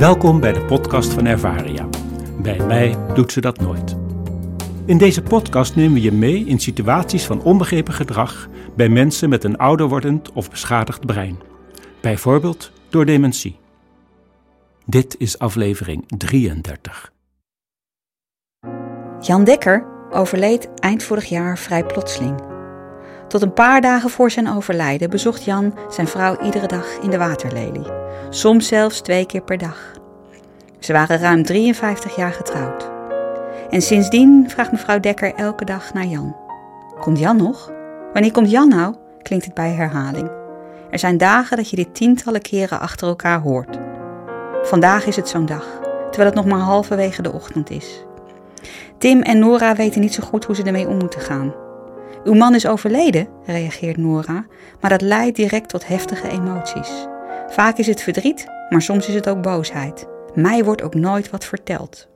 Welkom bij de podcast van Ervaria. Bij mij doet ze dat nooit. In deze podcast nemen we je mee in situaties van onbegrepen gedrag bij mensen met een ouder wordend of beschadigd brein. Bijvoorbeeld door dementie. Dit is aflevering 33. Jan Dekker overleed eind vorig jaar vrij plotseling. Tot een paar dagen voor zijn overlijden bezocht Jan zijn vrouw iedere dag in de waterlelie. Soms zelfs twee keer per dag. Ze waren ruim 53 jaar getrouwd. En sindsdien vraagt mevrouw Dekker elke dag naar Jan. Komt Jan nog? Wanneer komt Jan nou? klinkt het bij herhaling. Er zijn dagen dat je dit tientallen keren achter elkaar hoort. Vandaag is het zo'n dag, terwijl het nog maar halverwege de ochtend is. Tim en Nora weten niet zo goed hoe ze ermee om moeten gaan. Uw man is overleden, reageert Nora, maar dat leidt direct tot heftige emoties. Vaak is het verdriet, maar soms is het ook boosheid. Mij wordt ook nooit wat verteld.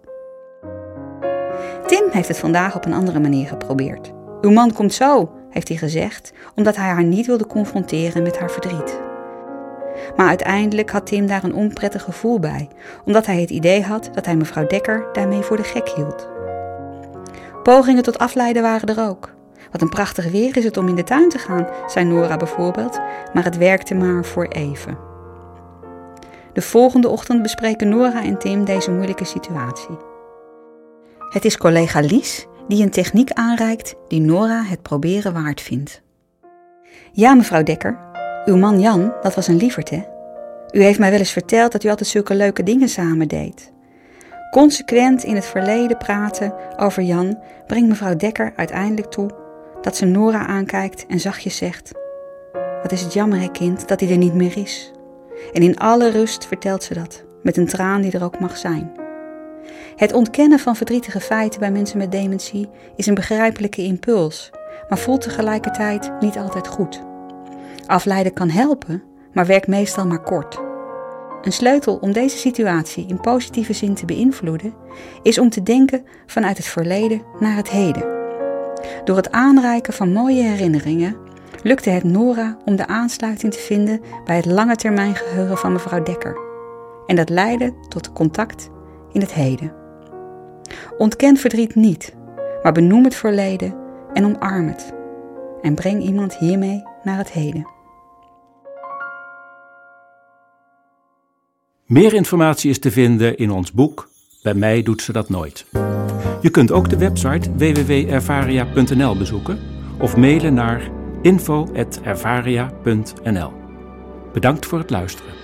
Tim heeft het vandaag op een andere manier geprobeerd. Uw man komt zo, heeft hij gezegd, omdat hij haar niet wilde confronteren met haar verdriet. Maar uiteindelijk had Tim daar een onprettig gevoel bij, omdat hij het idee had dat hij mevrouw Dekker daarmee voor de gek hield. Pogingen tot afleiden waren er ook. Wat een prachtig weer is het om in de tuin te gaan, zei Nora bijvoorbeeld, maar het werkte maar voor even. De volgende ochtend bespreken Nora en Tim deze moeilijke situatie. Het is collega Lies die een techniek aanreikt die Nora het proberen waard vindt. Ja, mevrouw Dekker, uw man Jan, dat was een lieverd, hè? U heeft mij wel eens verteld dat u altijd zulke leuke dingen samen deed. Consequent in het verleden praten over Jan brengt mevrouw Dekker uiteindelijk toe dat ze Nora aankijkt en zachtjes zegt: Wat is het jammer, hè, kind, dat hij er niet meer is. En in alle rust vertelt ze dat, met een traan die er ook mag zijn. Het ontkennen van verdrietige feiten bij mensen met dementie is een begrijpelijke impuls, maar voelt tegelijkertijd niet altijd goed. Afleiden kan helpen, maar werkt meestal maar kort. Een sleutel om deze situatie in positieve zin te beïnvloeden is om te denken vanuit het verleden naar het heden. Door het aanreiken van mooie herinneringen lukte het Nora om de aansluiting te vinden bij het lange termijn geheugen van mevrouw Dekker. En dat leidde tot contact in het heden. Ontken verdriet niet, maar benoem het verleden en omarm het. En breng iemand hiermee naar het heden. Meer informatie is te vinden in ons boek Bij mij doet ze dat nooit. Je kunt ook de website www.ervaria.nl bezoeken of mailen naar info.ervaria.nl. Bedankt voor het luisteren.